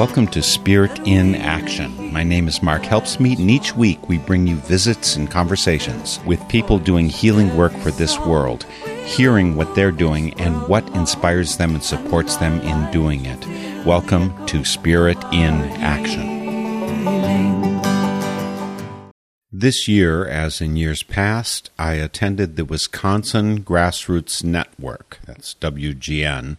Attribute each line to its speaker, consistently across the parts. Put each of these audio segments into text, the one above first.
Speaker 1: Welcome to Spirit in Action. My name is Mark Helpsmeet, and each week we bring you visits and conversations with people doing healing work for this world, hearing what they're doing and what inspires them and supports them in doing it. Welcome to Spirit in Action. This year, as in years past, I attended the Wisconsin Grassroots Network, that's WGN.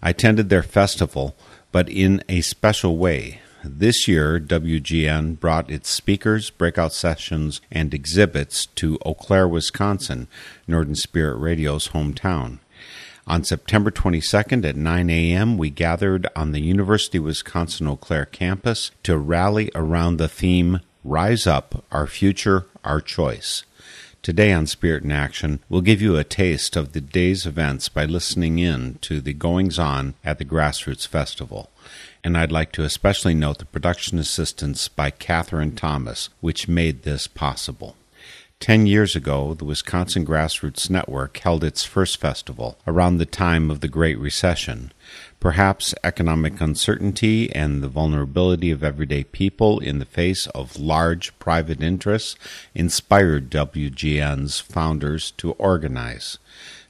Speaker 1: I attended their festival but in a special way. This year, WGN brought its speakers, breakout sessions, and exhibits to Eau Claire, Wisconsin, Northern Spirit Radio's hometown. On September 22nd at 9 a.m., we gathered on the University of Wisconsin Eau Claire campus to rally around the theme Rise Up, Our Future, Our Choice. Today on Spirit in Action, we'll give you a taste of the day's events by listening in to the goings on at the Grassroots Festival. And I'd like to especially note the production assistance by Catherine Thomas, which made this possible. Ten years ago, the Wisconsin Grassroots Network held its first festival around the time of the Great Recession. Perhaps economic uncertainty and the vulnerability of everyday people in the face of large private interests inspired WGN's founders to organize.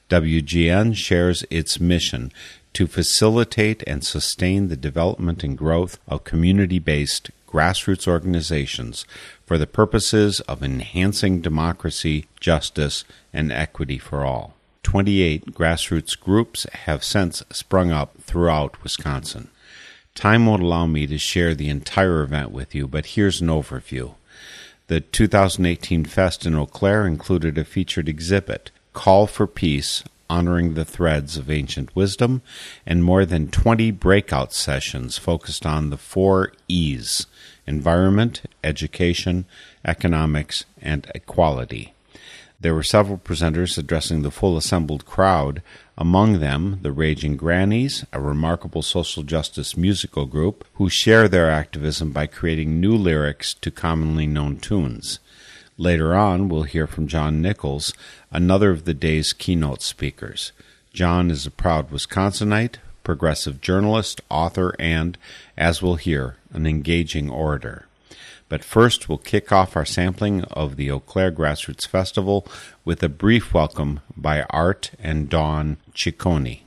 Speaker 1: WGN shares its mission to facilitate and sustain the development and growth of community based grassroots organizations for the purposes of enhancing democracy, justice, and equity for all. 28 grassroots groups have since sprung up throughout Wisconsin. Time won't allow me to share the entire event with you, but here's an overview. The 2018 Fest in Eau Claire included a featured exhibit, Call for Peace honoring the threads of ancient wisdom, and more than 20 breakout sessions focused on the four E's environment, education, economics, and equality. There were several presenters addressing the full assembled crowd, among them the Raging Grannies, a remarkable social justice musical group who share their activism by creating new lyrics to commonly known tunes. Later on, we'll hear from John Nichols, another of the day's keynote speakers. John is a proud Wisconsinite, progressive journalist, author, and, as we'll hear, an engaging orator. But first, we'll kick off our sampling of the Eau Claire Grassroots Festival with a brief welcome by Art and Dawn Ciccone.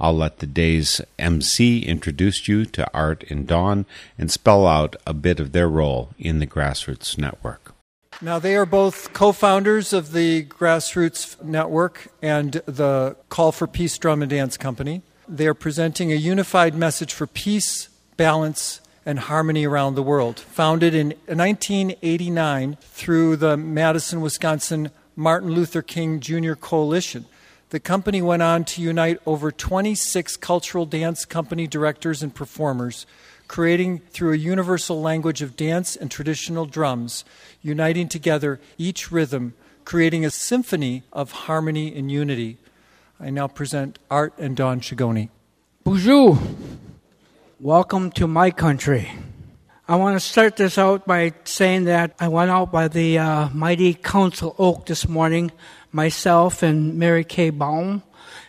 Speaker 1: I'll let the day's MC introduce you to Art and Dawn and spell out a bit of their role in the Grassroots Network.
Speaker 2: Now, they are both co founders of the Grassroots Network and the Call for Peace Drum and Dance Company. They are presenting a unified message for peace, balance, and harmony around the world. Founded in 1989 through the Madison, Wisconsin Martin Luther King Jr. Coalition. The company went on to unite over 26 cultural dance company directors and performers creating through a universal language of dance and traditional drums, uniting together each rhythm, creating a symphony of harmony and unity. I now present Art and Dawn Ciccone.
Speaker 3: Bonjour. Welcome to my country. I want to start this out by saying that I went out by the uh, mighty Council Oak this morning, myself and Mary Kay Baum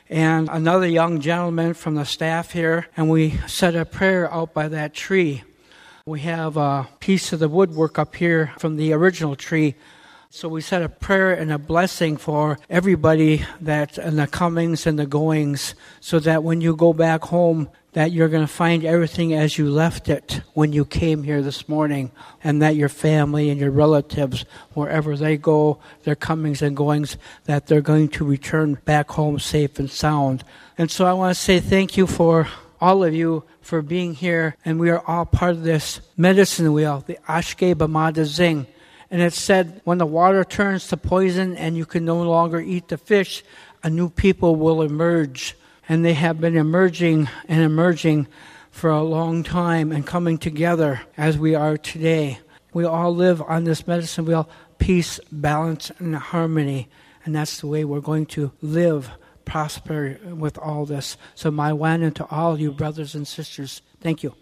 Speaker 3: and another young gentleman from the staff here, and we said a prayer out by that tree. We have a piece of the woodwork up here from the original tree. So we said a prayer and a blessing for everybody that and the comings and the goings, so that when you go back home, that you're going to find everything as you left it when you came here this morning, and that your family and your relatives, wherever they go, their comings and goings, that they're going to return back home safe and sound. And so I want to say thank you for all of you for being here, and we are all part of this medicine wheel, the Ashke Bamada Zing. And it said, when the water turns to poison and you can no longer eat the fish, a new people will emerge and they have been emerging and emerging for a long time and coming together as we are today. We all live on this medicine wheel peace, balance, and harmony. And that's the way we're going to live, prosper with all this. So, my one and to all you brothers and sisters, thank you.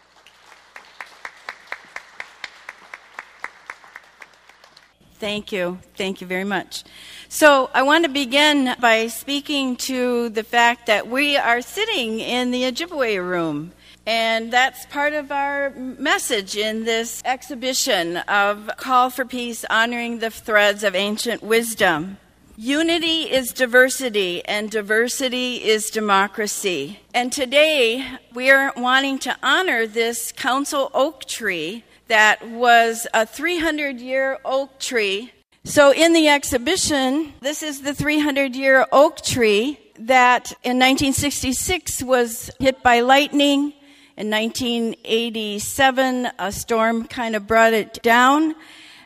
Speaker 4: Thank you. Thank you very much. So, I want to begin by speaking to the fact that we are sitting in the Ojibwe room. And that's part of our message in this exhibition of Call for Peace, honoring the threads of ancient wisdom. Unity is diversity, and diversity is democracy. And today, we are wanting to honor this council oak tree that was a 300 year oak tree. So, in the exhibition, this is the 300 year oak tree that in 1966 was hit by lightning in 1987, a storm kind of brought it down.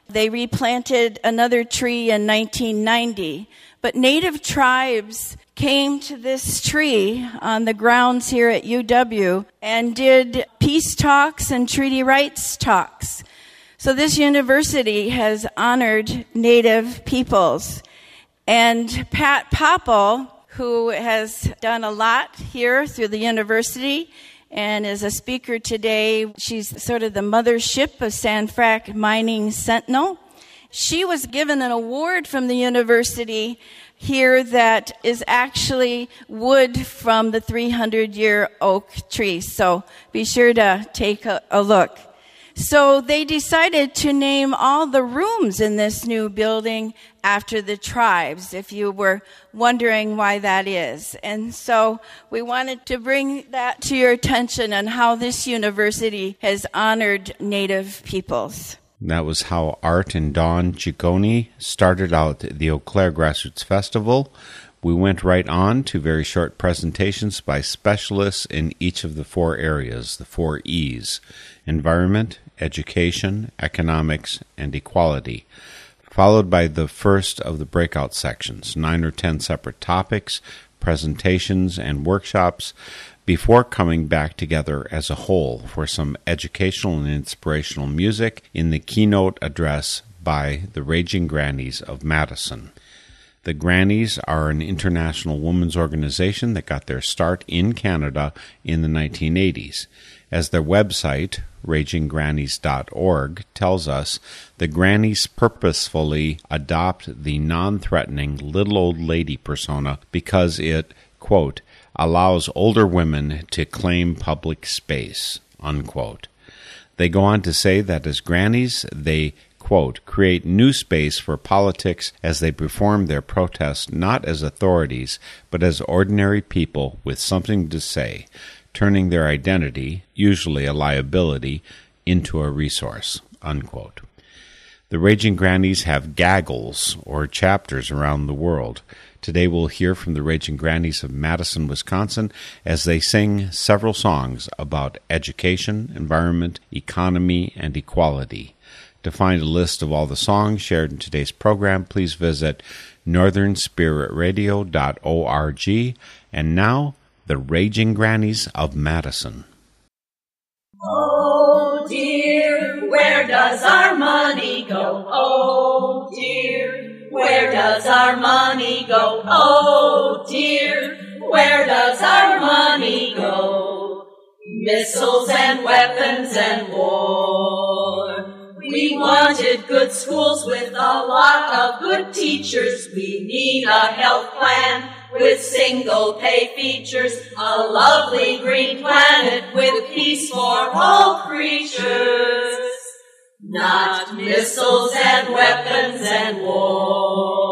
Speaker 4: They replanted another tree in 1990. But native tribes came to this tree on the grounds here at UW and did peace talks and treaty rights talks. So this university has honored native peoples. And Pat Popple, who has done a lot here through the university, and is a speaker today. She's sort of the mothership of San Frac Mining Sentinel. She was given an award from the university here that is actually wood from the 300 year oak tree. So be sure to take a, a look. So they decided to name all the rooms in this new building after the tribes, if you were wondering why that is. And so we wanted to bring that to your attention and how this university has honored Native peoples.
Speaker 1: That was how Art and Dawn Ciccone started out the Eau Claire Grassroots Festival. We went right on to very short presentations by specialists in each of the four areas, the four E's environment, education, economics, and equality, followed by the first of the breakout sections, nine or ten separate topics, presentations, and workshops, before coming back together as a whole for some educational and inspirational music in the keynote address by the Raging Grannies of Madison. The Grannies are an international women's organization that got their start in Canada in the 1980s. As their website, raginggrannies.org, tells us, the Grannies purposefully adopt the non threatening little old lady persona because it, quote, allows older women to claim public space, unquote. They go on to say that as grannies, they quote, create new space for politics as they perform their protest not as authorities, but as ordinary people with something to say, turning their identity, usually a liability, into a resource, unquote. The Raging Grannies have gaggles, or chapters, around the world. Today we'll hear from the Raging Grannies of Madison, Wisconsin, as they sing several songs about education, environment, economy, and equality. To find a list of all the songs shared in today's program, please visit northernspiritradio.org. And now, the Raging Grannies of Madison.
Speaker 5: Oh dear, where does our money does our money go? Oh dear, where does our money go? Missiles and weapons and war. We wanted good schools with a lot of good teachers. We need a health plan with single pay features, a lovely green planet with peace for all creatures. Not missiles and weapons and war.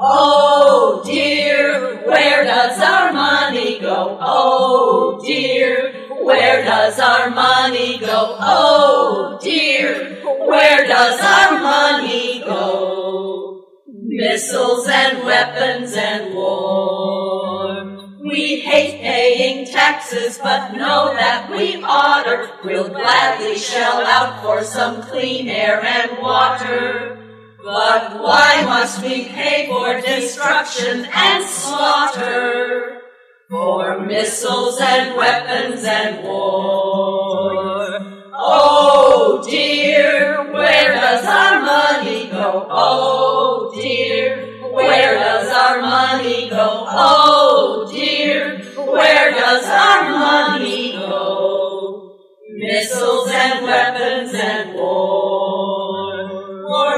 Speaker 5: Oh dear, where does our money go? Oh dear, where does our money go? Oh dear, where does our money go? Missiles and weapons and war. We hate paying taxes, but know that we oughter. We'll gladly shell out for some clean air and water. But why must we pay for destruction and slaughter? For missiles and weapons and war. Oh dear, where does our money go? Oh dear, where does our money go? Oh dear, where does our money go? Missiles and weapons and war.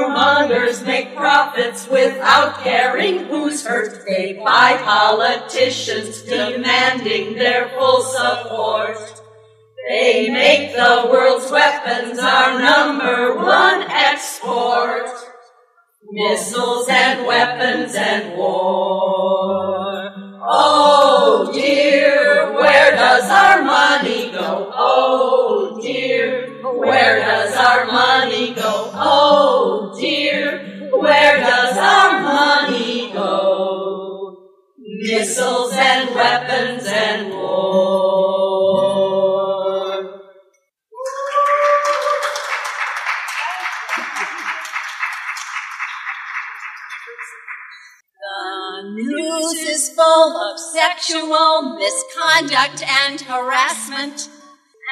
Speaker 5: Warmongers make profits without caring who's hurt. They buy politicians demanding their full support. They make the world's weapons our number one export. Missiles and weapons and war. Oh dear, where does our money go? Oh dear, where does our money go? Oh
Speaker 6: sexual misconduct and harassment,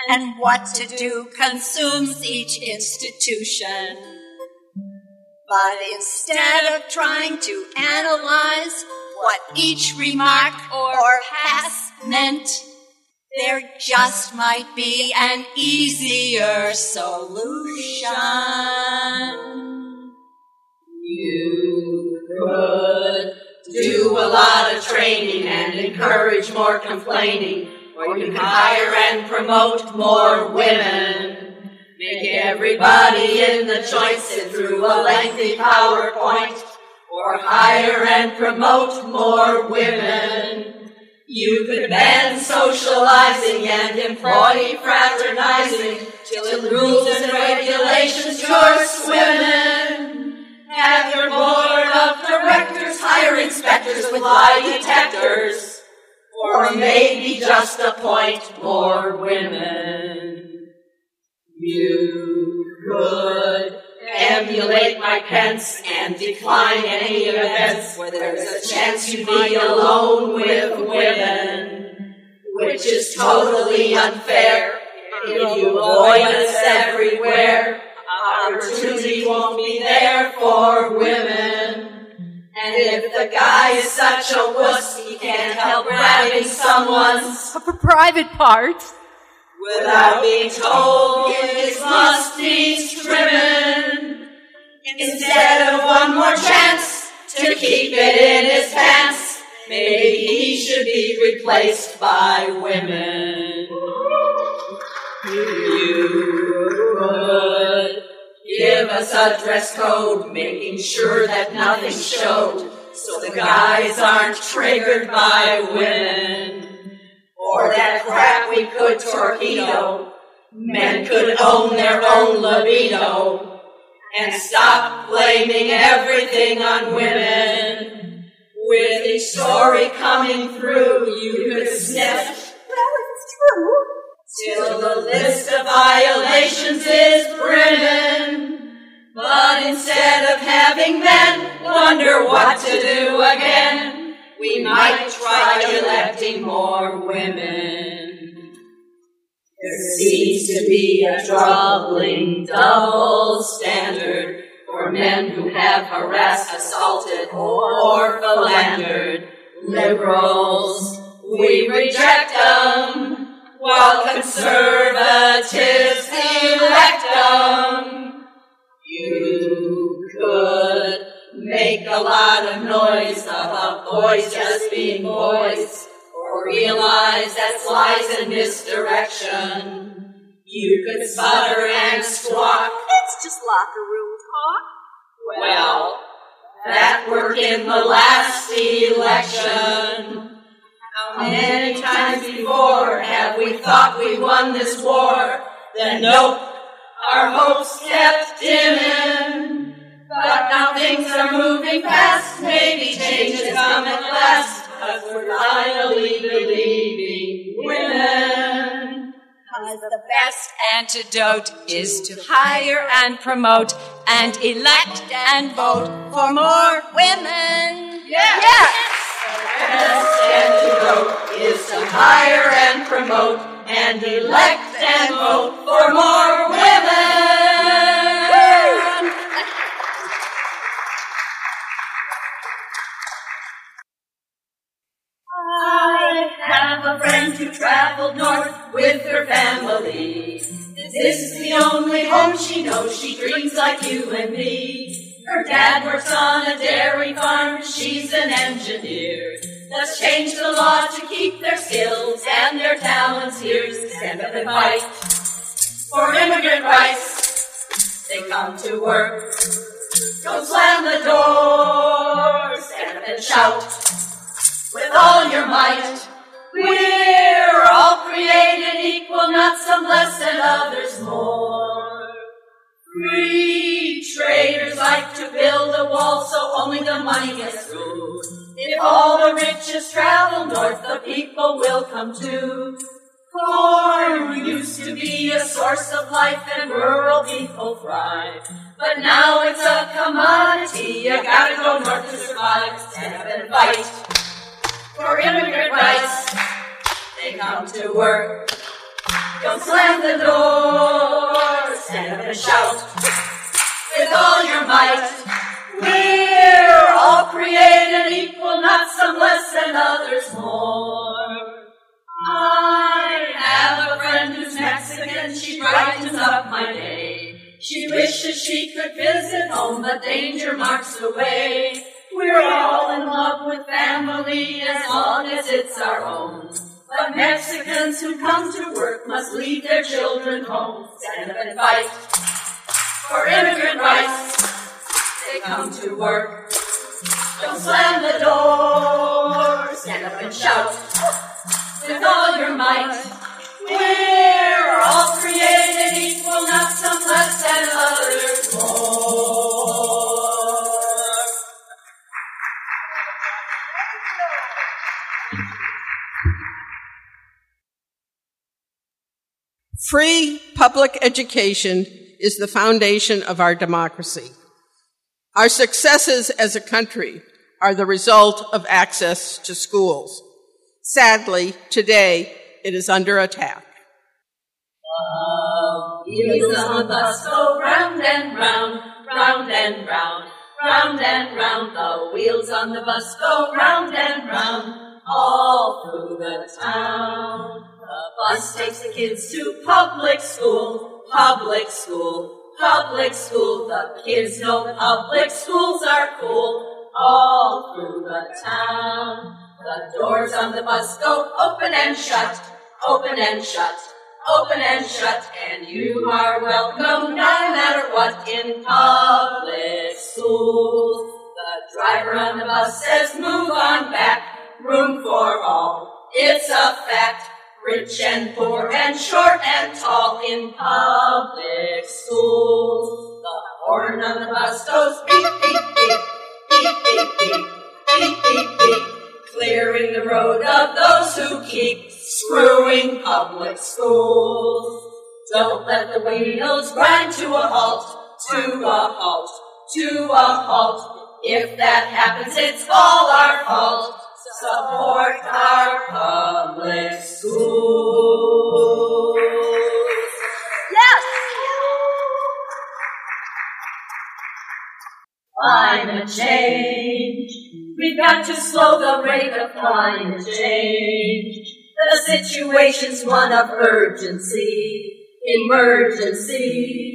Speaker 6: and what to do consumes each institution. But instead of trying to analyze what each remark or pass meant, there just might be an easier solution.
Speaker 5: You could do a lot of training and encourage more complaining, or you could hire and promote more women. Make everybody in the joint sit through a lengthy PowerPoint, or hire and promote more women. You could ban socializing and employee fraternizing till the rules and regulations you're swimming. Your board of directors hire inspectors with lie detectors, or maybe just appoint more women. You could emulate Mike Pence and decline any events where there's a chance you'd be alone with women, which is totally unfair. If you avoid us everywhere, opportunity won't be there for women. And if the guy is such a wuss, he can't help grabbing someone's
Speaker 6: private parts.
Speaker 5: without being told his mustache trimming. Instead of one more chance to keep it in his pants, maybe he should be replaced by women. You could give us a dress code, making sure that nothing showed, so the guys aren't triggered by women. Or that crap we could torpedo. Men could own their own libido and stop blaming everything on women. With each story coming through, you could sniff. Well, it's true. Till the list of violations is brimming. But instead of having men wonder what to do again, we might try electing more women. There seems to be a troubling double standard for men who have harassed, assaulted, or philandered. Liberals, we reject them, while conservatives elect them. You could make a lot of noise about boys just being boys, or realize that lies and misdirection. You could sputter and squawk.
Speaker 6: It's just locker room talk.
Speaker 5: Well, that worked in the last election. How many times before have we thought we won this war? Then nope, our hopes kept dimming. But now things are moving fast, maybe change has come at last, cause we're finally believing women.
Speaker 6: Because the best antidote is to hire and promote and elect and vote for more women.
Speaker 5: Yes! Best antidote is to hire and promote and elect and vote for more women. I have a friend who traveled north with her family. This is the only home she knows. She dreams like you and me. Her dad works on a dairy farm. She's an engineer. Let's change the law to keep their skills and their talents here. Stand up and fight for immigrant rights. They come to work. Don't slam the door. Stand up and shout with all your might. Riches travel north, the people will come too. Corn used to be a source of life and rural people thrive. But now it's a commodity, you gotta go north to survive. Stand and fight for immigrant rights. They come to work. Don't slam the door. Stand up and shout with all your might. We're all created equal, not some less and others more. I have a friend who's Mexican, she brightens up my day. She wishes she could visit home, but danger marks the way. We're all in love with family as long as it's our own. But Mexicans who come to work must leave their children home. Stand up and fight for immigrant rights. They come to work. Don't slam the door. Stand up and shout with all your might. We're all created equal, not some less than others more.
Speaker 7: Free public education is the foundation of our democracy. Our successes as a country are the result of access to schools. Sadly, today it is under attack.
Speaker 5: Wheels on the go round and round, round and round, round and round. The wheels on the bus go round and round, all through the town. The bus takes the kids to public school, public school, public school. The kids know public schools are cool, all through the town. The doors on the bus go open and shut, open and shut, open and shut, and you are welcome no matter what in public schools. The driver on the bus says, move on back, room for all. It's a fact, rich and poor and short and tall in public schools. The horn on the bus goes beep, beep, beep, beep, beep, beep, beep, beep, clearing the road of those who keep screwing public schools. Don't let the wheels grind to a halt, to a halt, to a halt. If that happens, it's all our fault. Support our public schools. Climate change. We've got to slow the rate of climate change. The situation's one of urgency, emergency.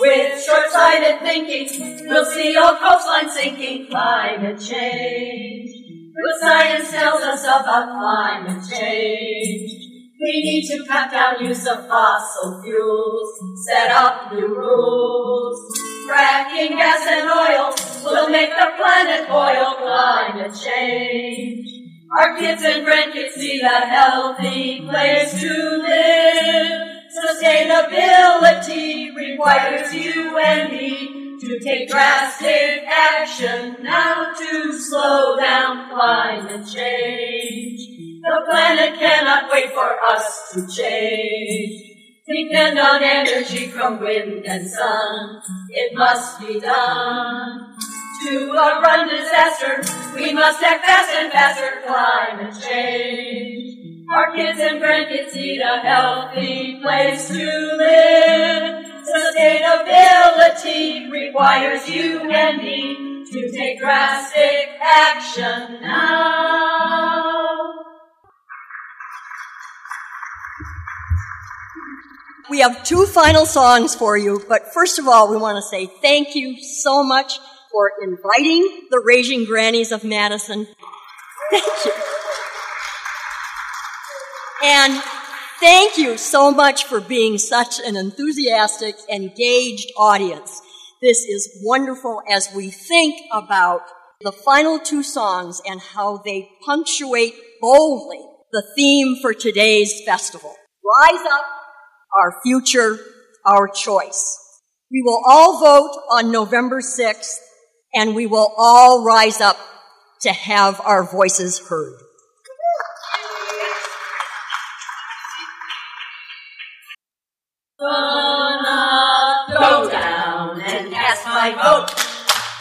Speaker 5: With short-sighted thinking, we'll see our coastline sinking. Climate change. What science tells us about climate change. We need to cut down use of fossil fuels, set up new rules. Fracking gas and oil will make the planet boil. Climate change. Our kids and grandkids need a healthy place to live. Sustainability requires you and me to take drastic action now to slow down climate change. The planet cannot wait for us to change. Depend on energy from wind and sun. It must be done. To outrun disaster, we must act fast and faster. Climate change. Our kids and grandkids need a healthy place to live. Sustainability requires you and me to take drastic action now.
Speaker 8: We have two final songs for you, but first of all, we want to say thank you so much for inviting the Raging Grannies of Madison. Thank you. And thank you so much for being such an enthusiastic, engaged audience. This is wonderful as we think about the final two songs and how they punctuate boldly the theme for today's festival. Rise up, our future, our choice. We will all vote on November 6th and we will all rise up to have our voices heard.
Speaker 5: Go down and cast my vote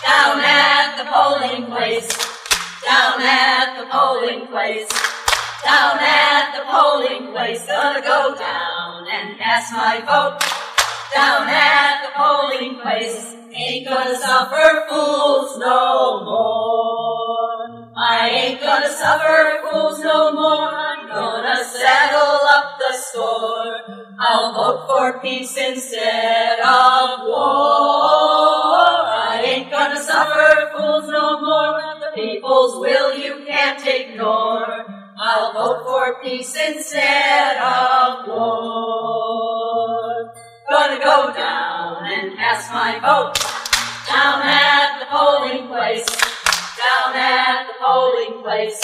Speaker 5: down at the polling place, down at the polling place, down at the polling place. Gonna go down and cast my vote down at the polling place. Ain't gonna suffer fools no more. I ain't gonna suffer fools no more. I'm gonna settle up the score. I'll vote for peace instead of war. I ain't gonna suffer fools no more. The people's will you can't ignore. I'll vote for peace instead of war. Gonna go down and cast my vote down at the polling place, down at the polling place,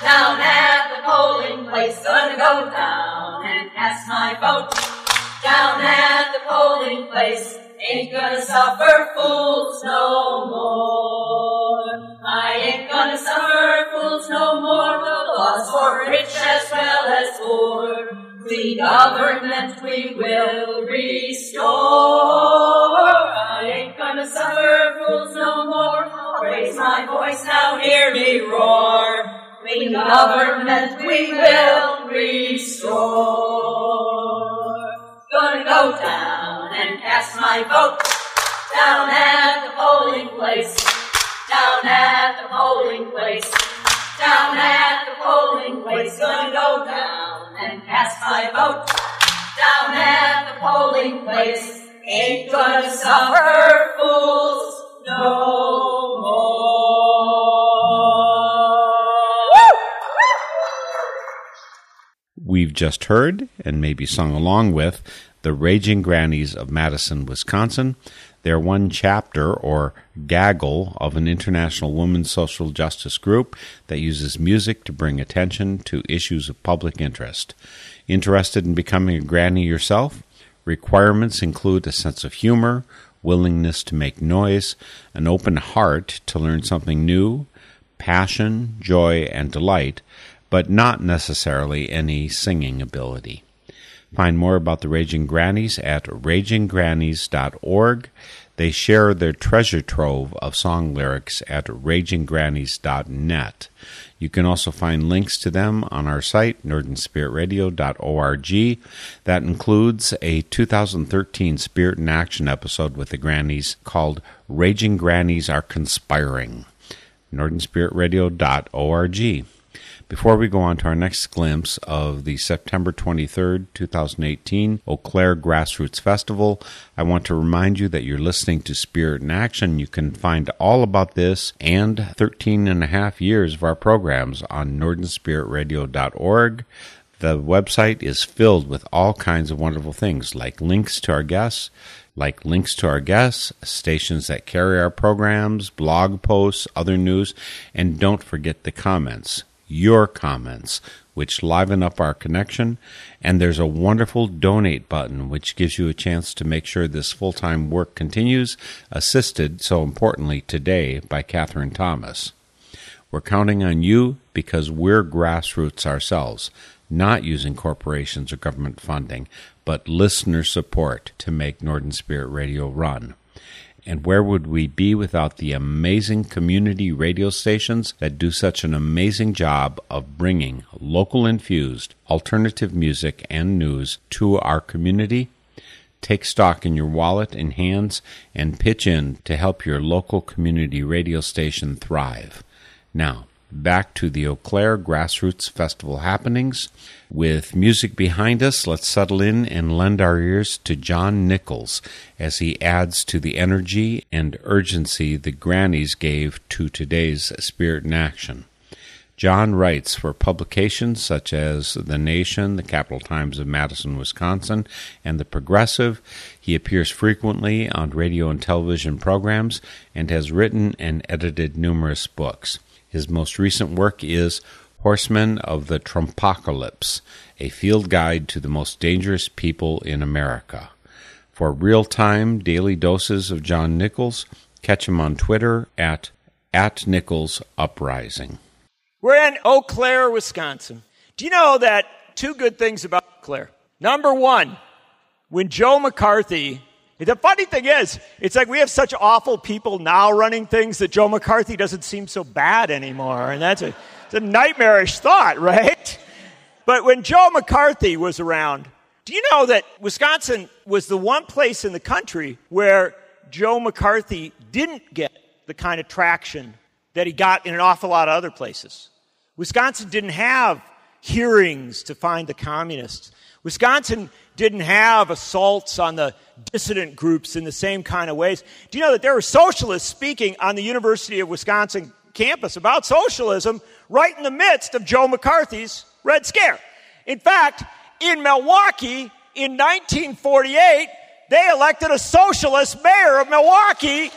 Speaker 5: down at the polling place. Gonna go down and cast my vote down at the polling place. Ain't gonna suffer fools no more. I ain't gonna suffer fools no more. The laws for rich as well as poor. The government we will restore. I ain't gonna suffer fools no more. Raise my voice now, hear me roar. The government we will restore. Gonna go down and cast my vote down at the polling place. Down at the polling place. Down at the polling place. Gonna go down and cast my vote down at the polling place. Ain't gonna suffer fools no
Speaker 1: We've just heard, and maybe sung along with, the Raging Grannies of Madison, Wisconsin. They're one chapter or gaggle of an international women's social justice group that uses music to bring attention to issues of public interest. Interested in becoming a granny yourself? Requirements include a sense of humor, willingness to make noise, an open heart to learn something new, passion, joy, and delight, but not necessarily any singing ability. Find more about the Raging Grannies at raginggrannies.org. They share their treasure trove of song lyrics at raginggrannies.net. You can also find links to them on our site, northernspiritradio.org. That includes a 2013 Spirit in Action episode with the Grannies called Raging Grannies Are Conspiring. northernspiritradio.org. Before we go on to our next glimpse of the September 23rd, 2018 Eau Claire Grassroots Festival, I want to remind you that you're listening to Spirit in Action. You can find all about this and 13 and a half years of our programs on northernspiritradio.org. The website is filled with all kinds of wonderful things like links to our guests, like links to our guests, stations that carry our programs, blog posts, other news, and don't forget the comments your comments, which liven up our connection. And there's a wonderful donate button, which gives you a chance to make sure this full time work continues, assisted, so importantly, today by Catherine Thomas. We're counting on you because we're grassroots ourselves, not using corporations or government funding, but listener support to make Northern Spirit Radio run. And where would we be without the amazing community radio stations that do such an amazing job of bringing local infused alternative music and news to our community? Take stock in your wallet and hands and pitch in to help your local community radio station thrive. Now, back to the Eau Claire Grassroots Festival happenings. With music behind us, let's settle in and lend our ears to John Nichols as he adds to the energy and urgency the grannies gave to today's Spirit in Action. John writes for publications such as The Nation, the Capital Times of Madison, Wisconsin, and The Progressive. He appears frequently on radio and television programs and has written and edited numerous books. His most recent work is Horsemen of the Trumpocalypse, a field guide to the most dangerous people in America. For real time daily doses of John Nichols, catch him on Twitter at, at Nichols Uprising.
Speaker 9: We're in Eau Claire, Wisconsin. Do you know that two good things about Eau Claire? Number one, when Joe McCarthy, the funny thing is, it's like we have such awful people now running things that Joe McCarthy doesn't seem so bad anymore. And that's a, it's a nightmarish thought, right? But when Joe McCarthy was around, do you know that Wisconsin was the one place in the country where Joe McCarthy didn't get the kind of traction that he got in an awful lot of other places? Wisconsin didn't have hearings to find the communists. Wisconsin didn't have assaults on the dissident groups in the same kind of ways. Do you know that there were socialists speaking on the University of Wisconsin campus about socialism right in the midst of Joe McCarthy's Red Scare? In fact, in Milwaukee in 1948, they elected a socialist mayor of Milwaukee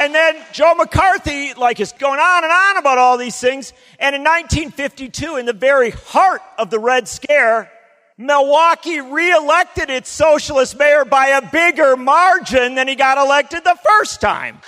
Speaker 9: and then Joe McCarthy, like, is going on and on about all these things. And in 1952, in the very heart of the Red Scare, Milwaukee reelected its socialist mayor by a bigger margin than he got elected the first time.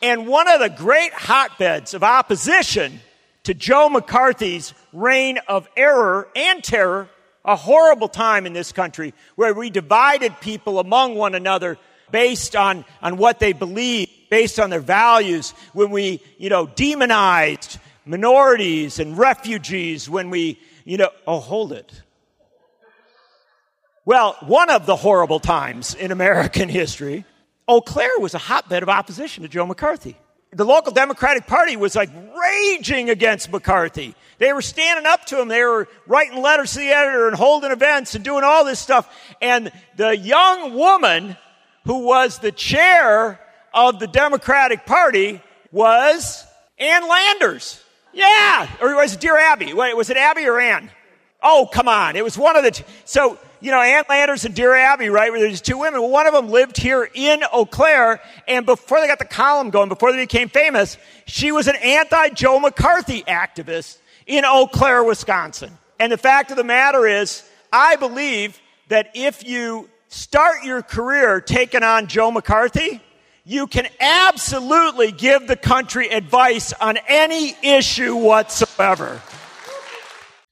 Speaker 9: And one of the great hotbeds of opposition to Joe McCarthy's reign of error and terror, a horrible time in this country where we divided people among one another based on, on what they believe, based on their values, when we, you know, demonized minorities and refugees, when we, you know, oh, hold it. Well, one of the horrible times in American history, Eau Claire was a hotbed of opposition to Joe McCarthy. The local Democratic Party was like raging against McCarthy. They were standing up to him. They were writing letters to the editor and holding events and doing all this stuff. And the young woman who was the chair of the Democratic Party, was Ann Landers. Yeah, or was it Dear Abby? Wait, was it Abby or Ann? Oh, come on. It was one of the, so, you know, Ann Landers and Dear Abby, right? Where there's two women. Well, one of them lived here in Eau Claire, and before they got the column going, before they became famous, she was an anti-Joe McCarthy activist in Eau Claire, Wisconsin. And the fact of the matter is, I believe that if you start your career taking on Joe McCarthy, you can absolutely give the country advice on any issue whatsoever.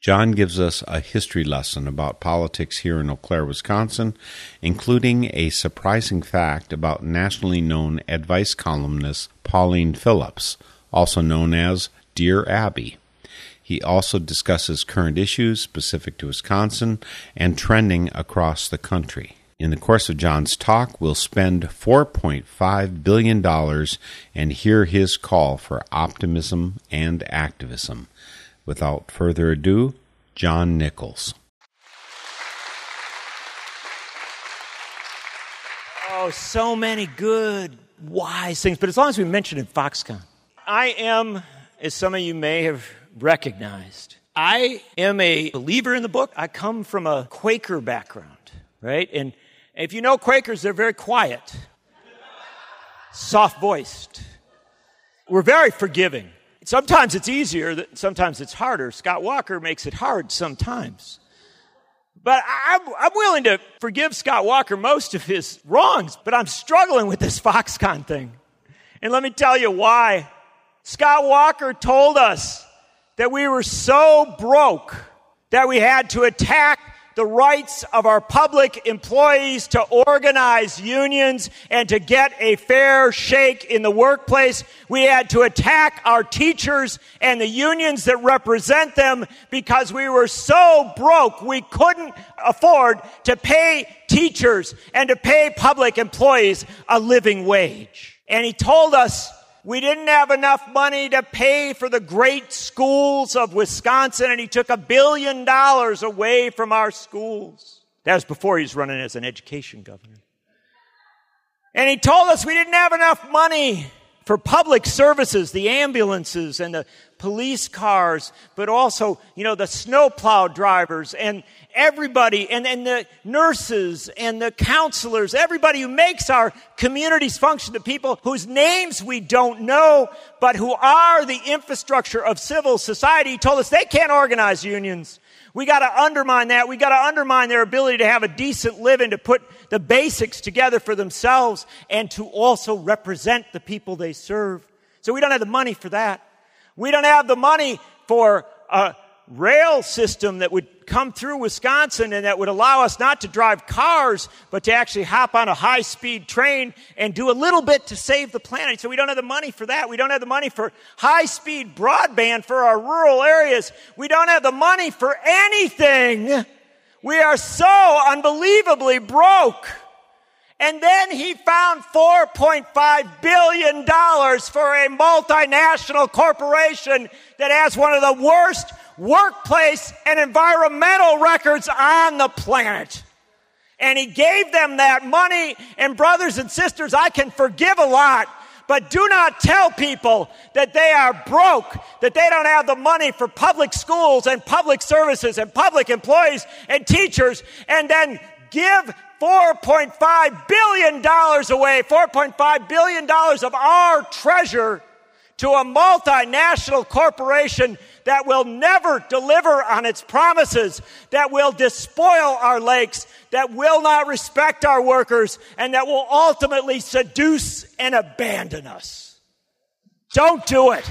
Speaker 1: John gives us a history lesson about politics here in Eau Claire, Wisconsin, including a surprising fact about nationally known advice columnist Pauline Phillips, also known as Dear Abby. He also discusses current issues specific to Wisconsin and trending across the country. In the course of John's talk, we'll spend $4.5 billion and hear his call for optimism and activism. Without further ado, John Nichols.
Speaker 9: Oh, so many good, wise things. But as long as we mention in Foxconn, I am, as some of you may have recognized, I am a believer in the book. I come from a Quaker background, right? And if you know Quakers, they're very quiet, soft voiced. We're very forgiving. Sometimes it's easier, sometimes it's harder. Scott Walker makes it hard sometimes. But I'm, I'm, willing to forgive Scott Walker most of his wrongs, but I'm struggling with this Foxconn thing. And let me tell you why. Scott Walker told us that we were so broke that we had to attack the rights of our public employees to organize unions and to get a fair shake in the workplace. We had to attack our teachers and the unions that represent them because we were so broke we couldn't afford to pay teachers and to pay public employees a living wage. And he told us we didn't have enough money to pay for the great schools of Wisconsin, and he took a billion dollars away from our schools. That was before he was running as an education governor. And he told us we didn't have enough money for public services, the ambulances and the police cars, but also, you know, the snowplow drivers and everybody, and, and the nurses and the counselors, everybody who makes our communities function, the people whose names we don't know, but who are the infrastructure of civil society, told us they can't organize unions. We got to undermine that. We got to undermine their ability to have a decent living, to put the basics together for themselves, and to also represent the people they serve. So we don't have the money for that. We don't have the money for a rail system that would come through Wisconsin and that would allow us not to drive cars, but to actually hop on a high speed train and do a little bit to save the planet. So we don't have the money for that. We don't have the money for high speed broadband for our rural areas. We don't have the money for anything. We are so unbelievably broke. And then he found $4.5 billion for a multinational corporation that has one of the worst workplace and environmental records on the planet. And he gave them that money. And brothers and sisters, I can forgive a lot, but do not tell people that they are broke, that they don't have the money for public schools and public services and public employees and teachers, and then give $4.5 billion away, $4.5 billion of our treasure to a multinational corporation that will never deliver on its promises, that will despoil our lakes, that will not respect our workers, and that will ultimately seduce and abandon us. Don't do it.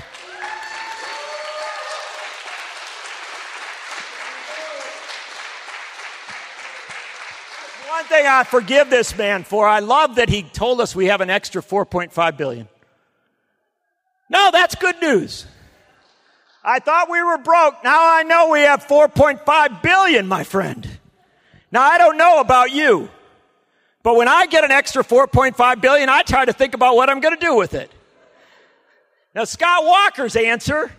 Speaker 9: One thing I forgive this man for, I love that he told us we have an extra 4.5 billion. No, that's good news. I thought we were broke. Now I know we have 4.5 billion, my friend. Now I don't know about you, but when I get an extra 4.5 billion, I try to think about what I'm going to do with it. Now Scott Walker's answer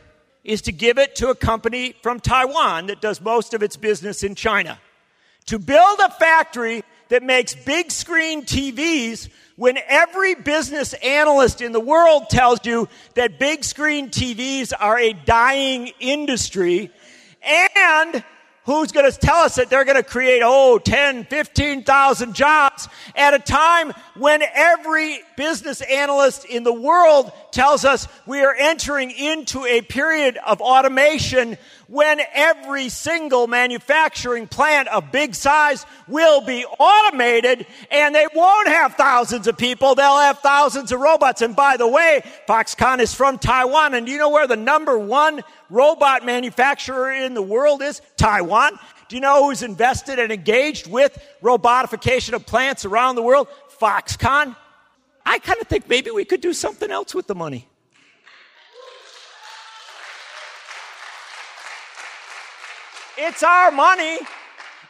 Speaker 9: is to give it to a company from Taiwan that does most of its business in China. To build a factory that makes big screen TVs when every business analyst in the world tells you that big screen TVs are a dying industry and who's going to tell us that they're going to create, oh, 10, 15,000 jobs at a time when every business analyst in the world tells us we are entering into a period of automation when every single manufacturing plant of big size will be automated and they won't have thousands of people, they'll have thousands of robots. And by the way, Foxconn is from Taiwan, and do you know where the number one robot manufacturer in the world is? Taiwan. Do you know who's invested and engaged with robotification of plants around the world? Foxconn. I kind of think maybe we could do something else with the money. It's our money.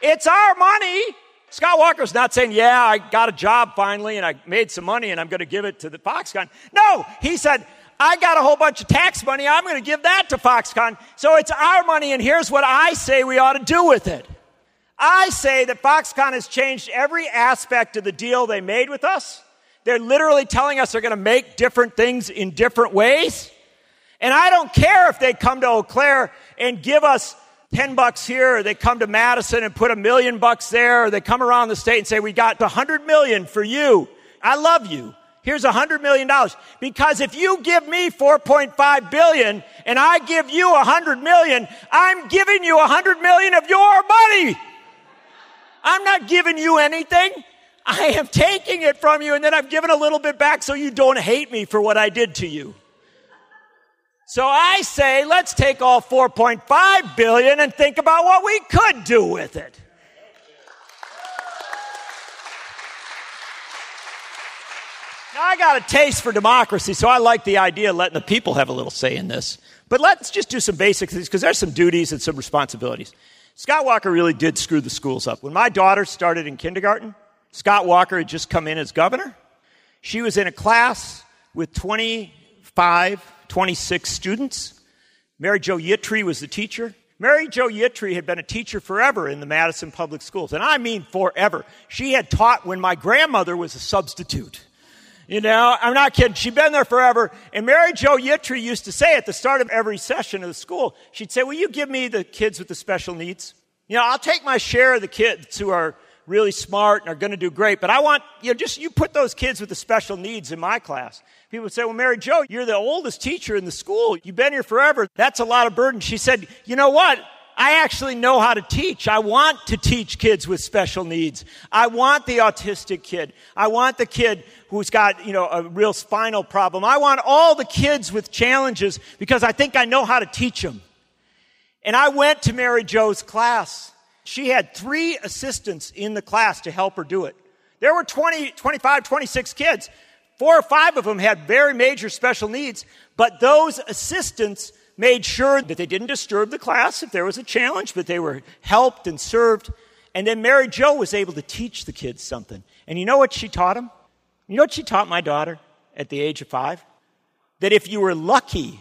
Speaker 9: It's our money. Scott Walker's not saying, yeah, I got a job finally and I made some money and I'm going to give it to the Foxconn. No, he said, I got a whole bunch of tax money. I'm going to give that to Foxconn. So it's our money and here's what I say we ought to do with it. I say that Foxconn has changed every aspect of the deal they made with us. They're literally telling us they're going to make different things in different ways. And I don't care if they come to Eau Claire and give us 10 bucks here, or they come to Madison and put a million bucks there, or they come around the state and say, we got a hundred million for you. I love you. Here's hundred million dollars. Because if you give me 4.5 billion and I give you a hundred million, I'm giving you a hundred million of your money. I'm not giving you anything. I am taking it from you and then I've given a little bit back so you don't hate me for what I did to you. So I say, let's take all 4.5 billion and think about what we could do with it. Now I got a taste for democracy, so I like the idea of letting the people have a little say in this. But let's just do some basic things because there's some duties and some responsibilities. Scott Walker really did screw the schools up. When my daughter started in kindergarten, Scott Walker had just come in as governor. She was in a class with 25 26 students. Mary Jo Yittrey was the teacher. Mary Jo Yittrey had been a teacher forever in the Madison Public Schools, and I mean forever. She had taught when my grandmother was a substitute. You know, I'm not kidding. She'd been there forever. And Mary Jo Yittry used to say at the start of every session of the school, she'd say, Will you give me the kids with the special needs? You know, I'll take my share of the kids who are really smart and are going to do great, but I want, you know, just you put those kids with the special needs in my class. People would say, Well, Mary Jo, you're the oldest teacher in the school. You've been here forever. That's a lot of burden. She said, You know what? I actually know how to teach. I want to teach kids with special needs. I want the autistic kid. I want the kid who's got, you know, a real spinal problem. I want all the kids with challenges because I think I know how to teach them. And I went to Mary Jo's class. She had three assistants in the class to help her do it. There were 20, 25, 26 kids. Four or five of them had very major special needs, but those assistants made sure that they didn't disturb the class if there was a challenge, but they were helped and served. And then Mary Jo was able to teach the kids something. And you know what she taught them? You know what she taught my daughter at the age of five? That if you were lucky,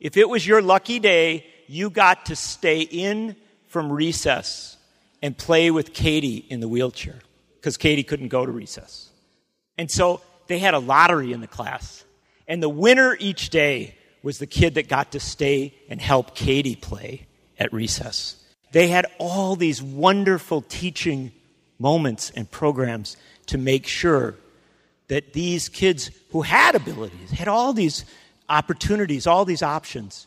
Speaker 9: if it was your lucky day, you got to stay in from recess and play with Katie in the wheelchair because Katie couldn't go to recess. And so they had a lottery in the class. And the winner each day was the kid that got to stay and help Katie play at recess. They had all these wonderful teaching moments and programs to make sure that these kids who had abilities, had all these opportunities, all these options,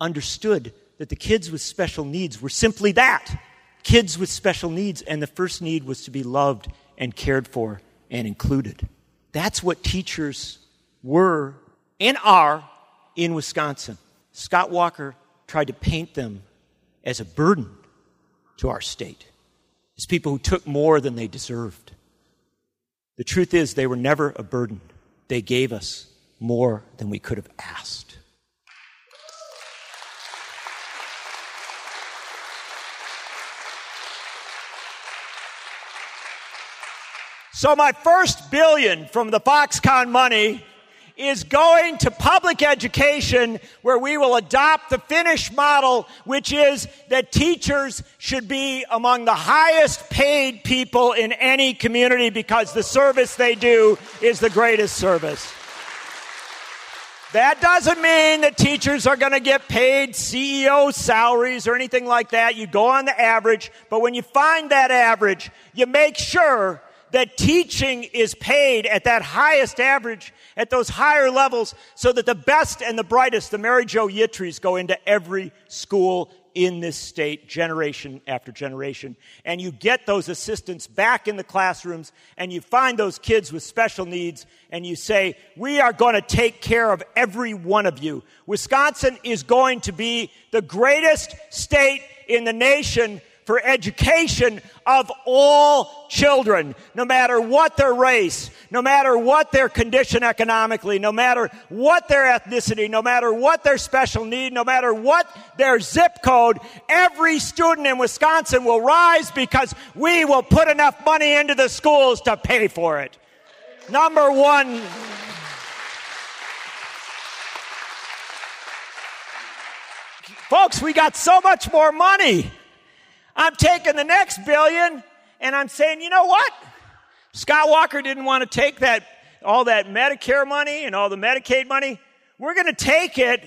Speaker 9: understood that the kids with special needs were simply that kids with special needs, and the first need was to be loved and cared for and included. That's what teachers were and are in Wisconsin. Scott Walker tried to paint them as a burden to our state, as people who took more than they deserved. The truth is, they were never a burden. They gave us more than we could have asked. So, my first billion from the Foxconn money is going to public education where we will adopt the Finnish model, which is that teachers should be among the highest paid people in any community because the service they do is the greatest service. That doesn't mean that teachers are going to get paid CEO salaries or anything like that. You go on the average, but when you find that average, you make sure that teaching is paid at that highest average, at those higher levels, so that the best and the brightest, the Mary Jo Yittrys, go into every school in this state generation after generation. And you get those assistants back in the classrooms and you find those kids with special needs and you say, we are going to take care of every one of you. Wisconsin is going to be the greatest state in the nation for education of all children, no matter what their race, no matter what their condition economically, no matter what their ethnicity, no matter what their special need, no matter what their zip code, every student in Wisconsin will rise because we will put enough money into the schools to pay for it. Number one, Folks, we got so much more money. I'm taking the next billion and I'm saying, you know what? Scott Walker didn't want to take that, all that Medicare money and all the Medicaid money. We're going to take it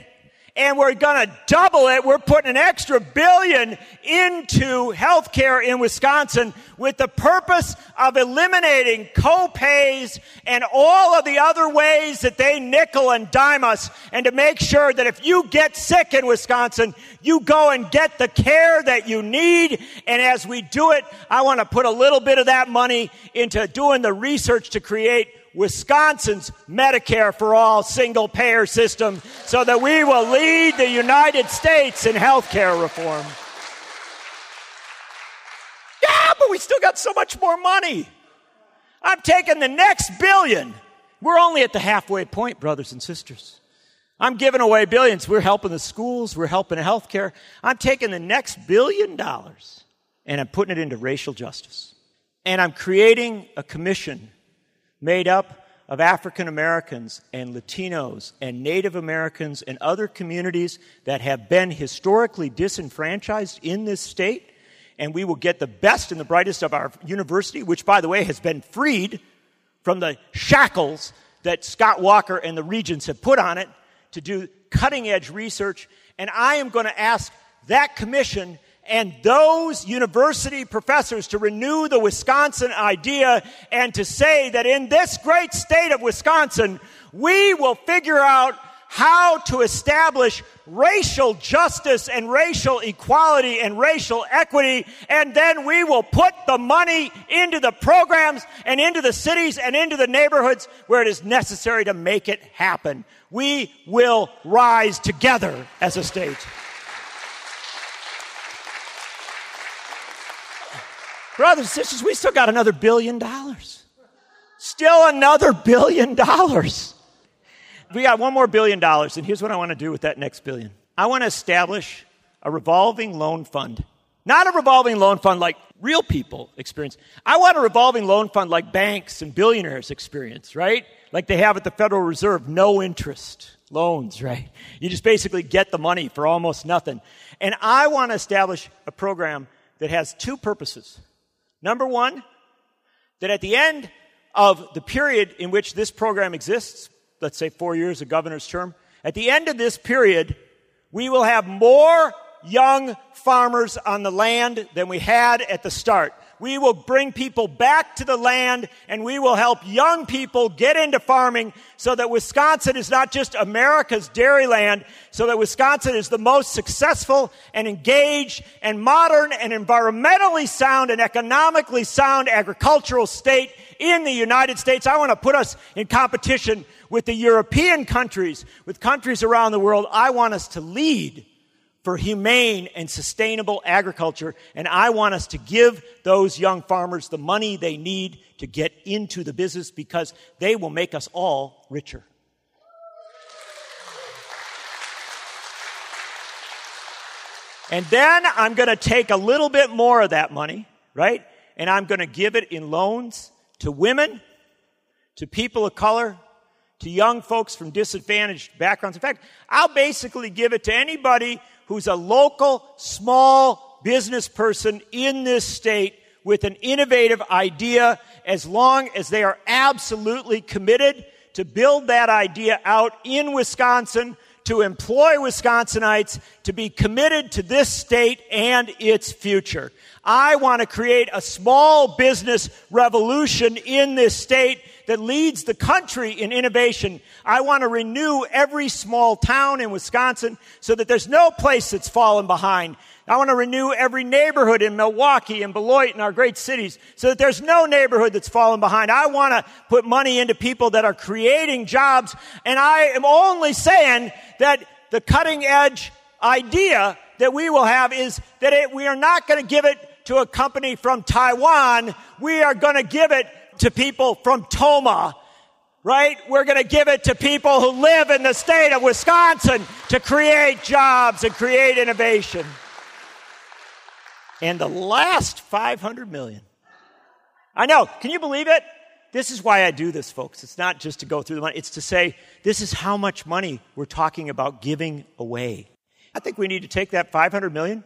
Speaker 9: and we're going to double it. We're putting an extra billion into healthcare in Wisconsin with the purpose of eliminating co-pays and all of the other ways that they nickel and dime us and to make sure that if you get sick in Wisconsin, you go and get the care that you need. And as we do it, I want to put a little bit of that money into doing the research to create Wisconsin's Medicare for All single payer system so that we will lead the United States in health care reform. Yeah, but we still got so much more money. I'm taking the next billion. We're only at the halfway point, brothers and sisters. I'm giving away billions. We're helping the schools. We're helping healthcare. I'm taking the next billion dollars and I'm putting it into racial justice. And I'm creating a commission made up of African Americans and Latinos and Native Americans and other communities that have been historically disenfranchised in this state. And we will get the best and the brightest of our university, which, by the way, has been freed from the shackles that Scott Walker and the Regents have put on it to do cutting edge research. And I am going to ask that commission and those university professors to renew the Wisconsin idea and to say that in this great state of Wisconsin, we will figure out how to establish racial justice and racial equality and racial equity, and then we will put the money into the programs and into the cities and into the neighborhoods where it is necessary to make it happen. We will rise together as a state. Brothers and sisters, we still got another billion dollars. Still another billion dollars. We got one more billion dollars, and here's what I want to do with that next billion. I want to establish a revolving loan fund. Not a revolving loan fund like real people experience. I want a revolving loan fund like banks and billionaires experience, right? Like they have at the Federal Reserve, no interest loans, right? You just basically get the money for almost nothing. And I want to establish a program that has two purposes. Number one, that at the end of the period in which this program exists, let's say four years, a governor's term, at the end of this period, we will have more young farmers on the land than we had at the start. We will bring people back to the land and we will help young people get into farming so that Wisconsin is not just America's dairy land, so that Wisconsin is the most successful and engaged and modern and environmentally sound and economically sound agricultural state in the United States. I want to put us in competition with the European countries, with countries around the world. I want us to lead for humane and sustainable agriculture. And I want us to give those young farmers the money they need to get into the business because they will make us all richer. And then I'm going to take a little bit more of that money, right? And I'm going to give it in loans to women, to people of color, to young folks from disadvantaged backgrounds. In fact, I'll basically give it to anybody who's a local small business person in this state with an innovative idea as long as they are absolutely committed to build that idea out in Wisconsin, to employ Wisconsinites, to be committed to this state and its future. I want to create a small business revolution in this state that leads the country in innovation. I want to renew every small town in Wisconsin so that there's no place that's fallen behind. I want to renew every neighborhood in Milwaukee and Beloit and our great cities so that there's no neighborhood that's fallen behind. I want to put money into people that are creating jobs. And I am only saying that the cutting edge idea that we will have is that it, we are not going to give it to a company from Taiwan. We are going to give it to people from Tomah, right? We're going to give it to people who live in the state of Wisconsin to create jobs and create innovation. And the last 500 million. I know. Can you believe it? This is why I do this, folks. It's not just to go through the money. It's to say, this is how much money we're talking about giving away. I think we need to take that 500 million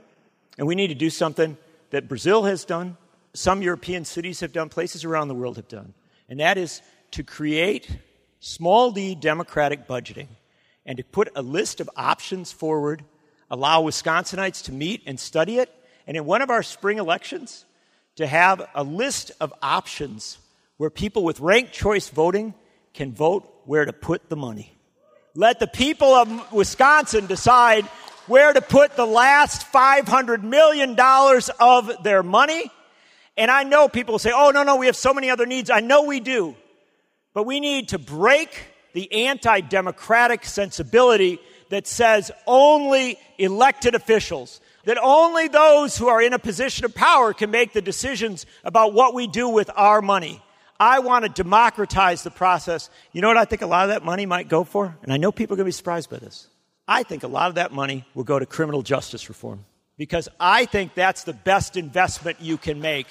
Speaker 9: and we need to do something that Brazil has done, some European cities have done, places around the world have done. And that is to create small d democratic budgeting and to put a list of options forward, allow Wisconsinites to meet and study it, and in one of our spring elections, to have a list of options where people with ranked choice voting can vote where to put the money. Let the people of Wisconsin decide where to put the last $500 million of their money. And I know people say, oh, no, no, we have so many other needs. I know we do. But we need to break the anti democratic sensibility that says only elected officials, that only those who are in a position of power can make the decisions about what we do with our money. I want to democratize the process. You know what I think a lot of that money might go for? And I know people are going to be surprised by this. I think a lot of that money will go to criminal justice reform because I think that's the best investment you can make.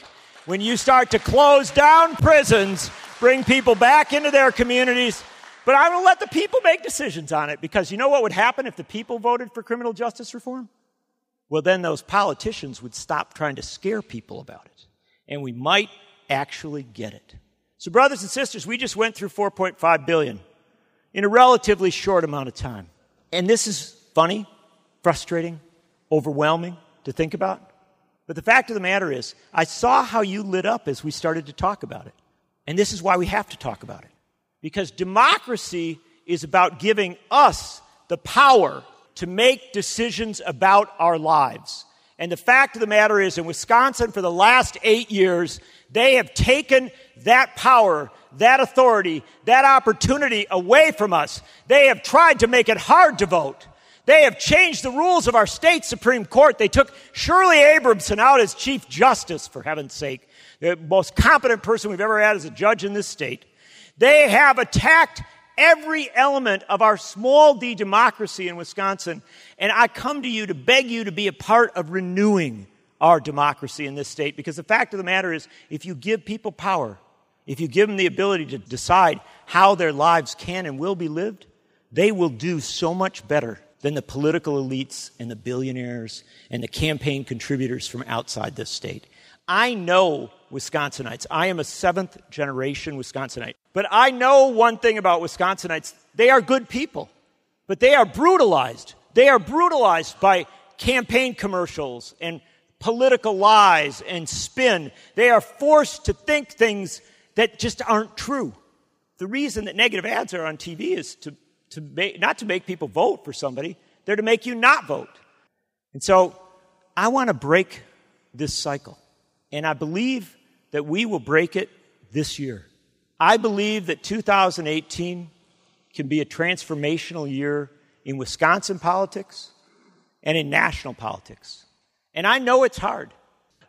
Speaker 9: When you start to close down prisons, bring people back into their communities, but I'm going to let the people make decisions on it because you know what would happen if the people voted for criminal justice reform? Well, then those politicians would stop trying to scare people about it, and we might actually get it. So, brothers and sisters, we just went through 4.5 billion in a relatively short amount of time. And this is funny, frustrating, overwhelming to think about. But the fact of the matter is, I saw how you lit up as we started to talk about it. And this is why we have to talk about it. Because democracy is about giving us the power to make decisions about our lives. And the fact of the matter is, in Wisconsin, for the last eight years, they have taken that power, that authority, that opportunity away from us. They have tried to make it hard to vote. They have changed the rules of our state Supreme Court. They took Shirley Abrahamson out as Chief Justice, for heaven's sake, the most competent person we've ever had as a judge in this state. They have attacked every element of our small d democracy in Wisconsin. And I come to you to beg you to be a part of renewing our democracy in this state because the fact of the matter is, if you give people power, if you give them the ability to decide how their lives can and will be lived, they will do so much better than the political elites and the billionaires and the campaign contributors from outside this state. I know Wisconsinites. I am a seventh generation Wisconsinite. But I know one thing about Wisconsinites they are good people, but they are brutalized. They are brutalized by campaign commercials and political lies and spin. They are forced to think things that just aren't true. The reason that negative ads are on TV is to, to make, not to make people vote for somebody, they're to make you not vote. And so I want to break this cycle. And I believe that we will break it this year. I believe that 2018 can be a transformational year in Wisconsin politics and in national politics. And I know it's hard.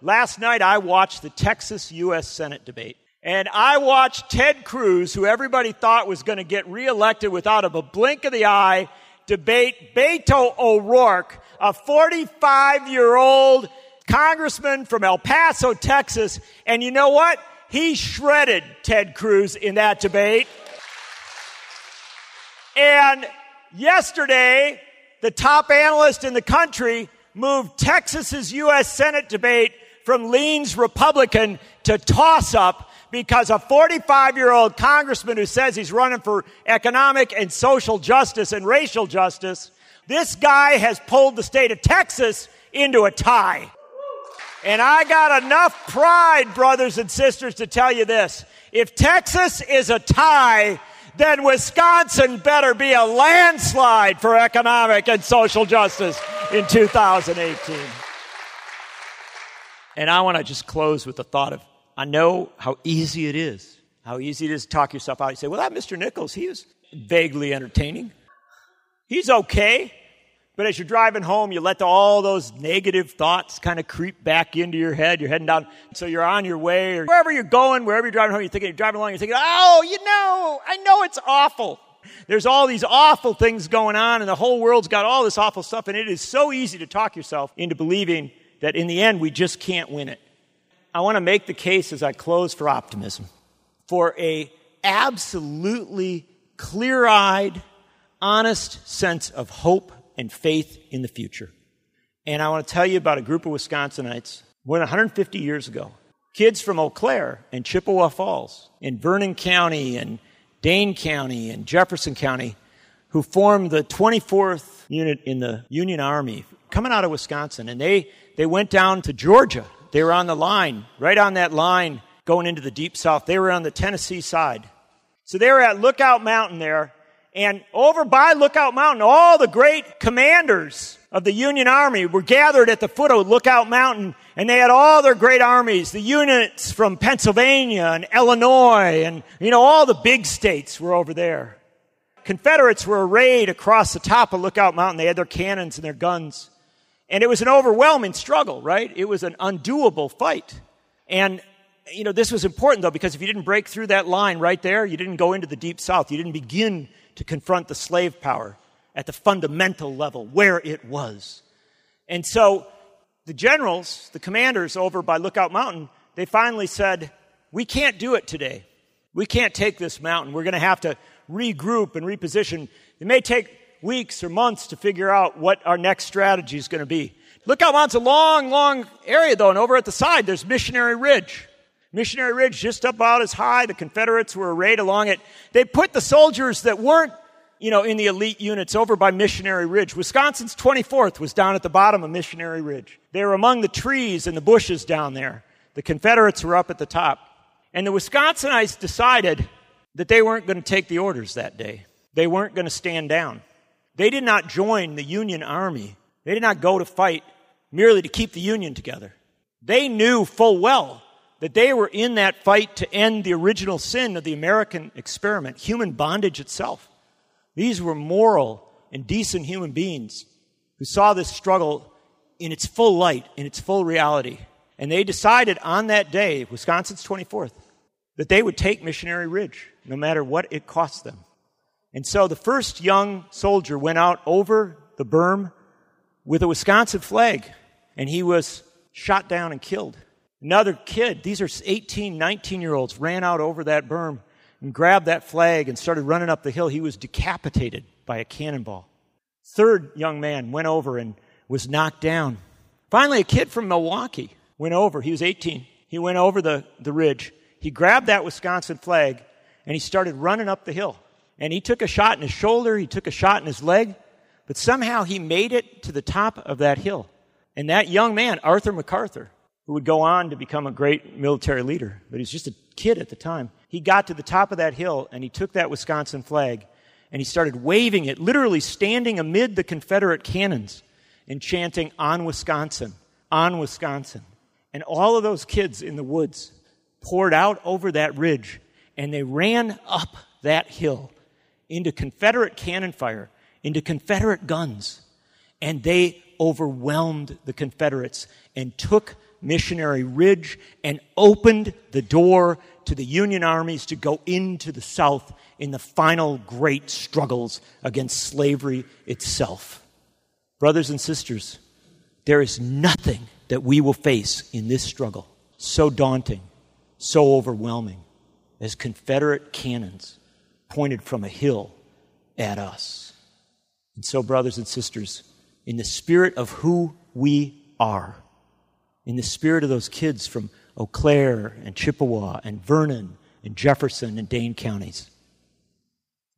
Speaker 9: Last night I watched the Texas U.S. Senate debate. And I watched Ted Cruz, who everybody thought was going to get reelected without a blink of the eye, debate Beto O'Rourke, a 45 year old congressman from El Paso, Texas. And you know what? He shredded Ted Cruz in that debate. And yesterday, the top analyst in the country moved Texas's U.S. Senate debate from leans Republican to toss up because a 45 year old congressman who says he's running for economic and social justice and racial justice, this guy has pulled the state of Texas into a tie. And I got enough pride, brothers and sisters, to tell you this. If Texas is a tie, then Wisconsin better be a landslide for economic and social justice in 2018. And I want to just close with the thought of I know how easy it is, how easy it is to talk yourself out. You say, well, that Mr. Nichols, he was vaguely entertaining. He's okay. But as you're driving home, you let all those negative thoughts kind of creep back into your head. You're heading down, so you're on your way, or wherever you're going, wherever you're driving home, you're thinking, you're driving along, you're thinking, oh, you know, I know it's awful. There's all these awful things going on, and the whole world's got all this awful stuff, and it is so easy to talk yourself into believing that in the end, we just can't win it. I want to make the case as I close for optimism, for a absolutely clear-eyed, honest sense of hope and faith in the future. And I want to tell you about a group of Wisconsinites than 150 years ago. Kids from Eau Claire and Chippewa Falls, in Vernon County and Dane County and Jefferson County, who formed the 24th unit in the Union Army coming out of Wisconsin. And they, they went down to Georgia. They were on the line, right on that line going into the deep south. They were on the Tennessee side. So they were at Lookout Mountain there, and over by Lookout Mountain, all the great commanders of the Union Army were gathered at the foot of Lookout Mountain, and they had all their great armies. The units from Pennsylvania and Illinois, and, you know, all the big states were over there. Confederates were arrayed across the top of Lookout Mountain. They had their cannons and their guns. And it was an overwhelming struggle, right? It was an undoable fight. And, you know, this was important though, because if you didn't break through that line right there, you didn't go into the deep south. You didn't begin to confront the slave power at the fundamental level where it was. And so the generals, the commanders over by Lookout Mountain, they finally said, We can't do it today. We can't take this mountain. We're going to have to regroup and reposition. It may take weeks or months to figure out what our next strategy is going to be. Look Lookout Mountain's a long, long area though, and over at the side there's Missionary Ridge. Missionary Ridge, just about as high. The Confederates were arrayed along it. They put the soldiers that weren't, you know, in the elite units over by Missionary Ridge. Wisconsin's 24th was down at the bottom of Missionary Ridge. They were among the trees and the bushes down there. The Confederates were up at the top. And the Wisconsinites decided that they weren't going to take the orders that day. They weren't going to stand down. They did not join the Union Army. They did not go to fight merely to keep the Union together. They knew full well that they were in that fight to end the original sin of the American experiment, human bondage itself. These were moral and decent human beings who saw this struggle in its full light, in its full reality. And they decided on that day, Wisconsin's 24th, that they would take Missionary Ridge, no matter what it cost them. And so the first young soldier went out over the berm with a Wisconsin flag, and he was shot down and killed. Another kid, these are 18, 19 year olds, ran out over that berm and grabbed that flag and started running up the hill. He was decapitated by a cannonball. Third young man went over and was knocked down. Finally, a kid from Milwaukee went over. He was 18. He went over the, the ridge. He grabbed that Wisconsin flag and he started running up the hill. And he took a shot in his shoulder, he took a shot in his leg, but somehow he made it to the top of that hill. And that young man, Arthur MacArthur, who would go on to become a great military leader, but he was just a kid at the time. He got to the top of that hill and he took that Wisconsin flag and he started waving it, literally standing amid the Confederate cannons and chanting, On Wisconsin, on Wisconsin. And all of those kids in the woods poured out over that ridge and they ran up that hill into Confederate cannon fire, into Confederate guns, and they overwhelmed the Confederates and took Missionary Ridge and opened the door to the Union armies to go into the South in the final great struggles against slavery itself. Brothers and sisters, there is nothing that we will face in this struggle so daunting, so overwhelming as Confederate cannons pointed from a hill at us. And so, brothers and sisters, in the spirit of who we are, in the spirit of those kids from Eau Claire and Chippewa and Vernon and Jefferson and Dane counties.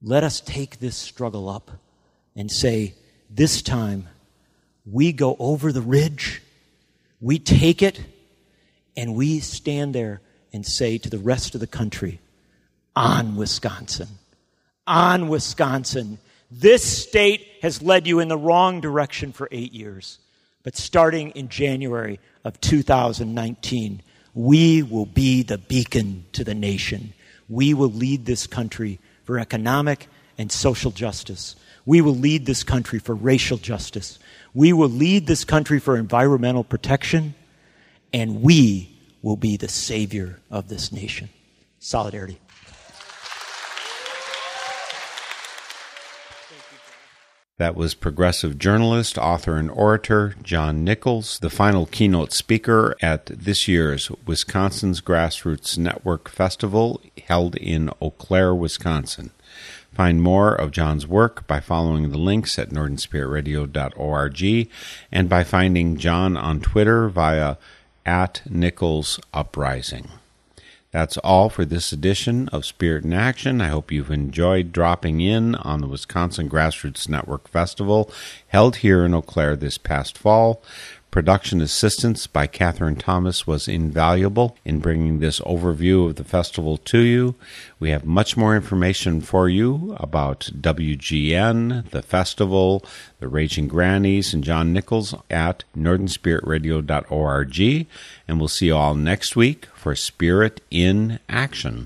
Speaker 9: Let us take this struggle up and say, this time we go over the ridge, we take it, and we stand there and say to the rest of the country, on Wisconsin, on Wisconsin. This state has led you in the wrong direction for eight years. But starting in January of 2019, we will be the beacon to the nation. We will lead this country for economic and social justice. We will lead this country for racial justice. We will lead this country for environmental protection. And we will be the savior of this nation. Solidarity.
Speaker 1: That was progressive journalist, author, and orator John Nichols, the final keynote speaker at this year's Wisconsin's Grassroots Network Festival held in Eau Claire, Wisconsin. Find more of John's work by following the links at northernspiritradio.org and by finding John on Twitter via at Nichols Uprising. That's all for this edition of Spirit in Action. I hope you've enjoyed dropping in on the Wisconsin Grassroots Network Festival held here in Eau Claire this past fall. Production assistance by Catherine Thomas was invaluable in bringing this overview of the festival to you. We have much more information for you about WGN, the festival, the Raging Grannies, and John Nichols at northernspiritradio.org. And we'll see you all next week for Spirit in Action.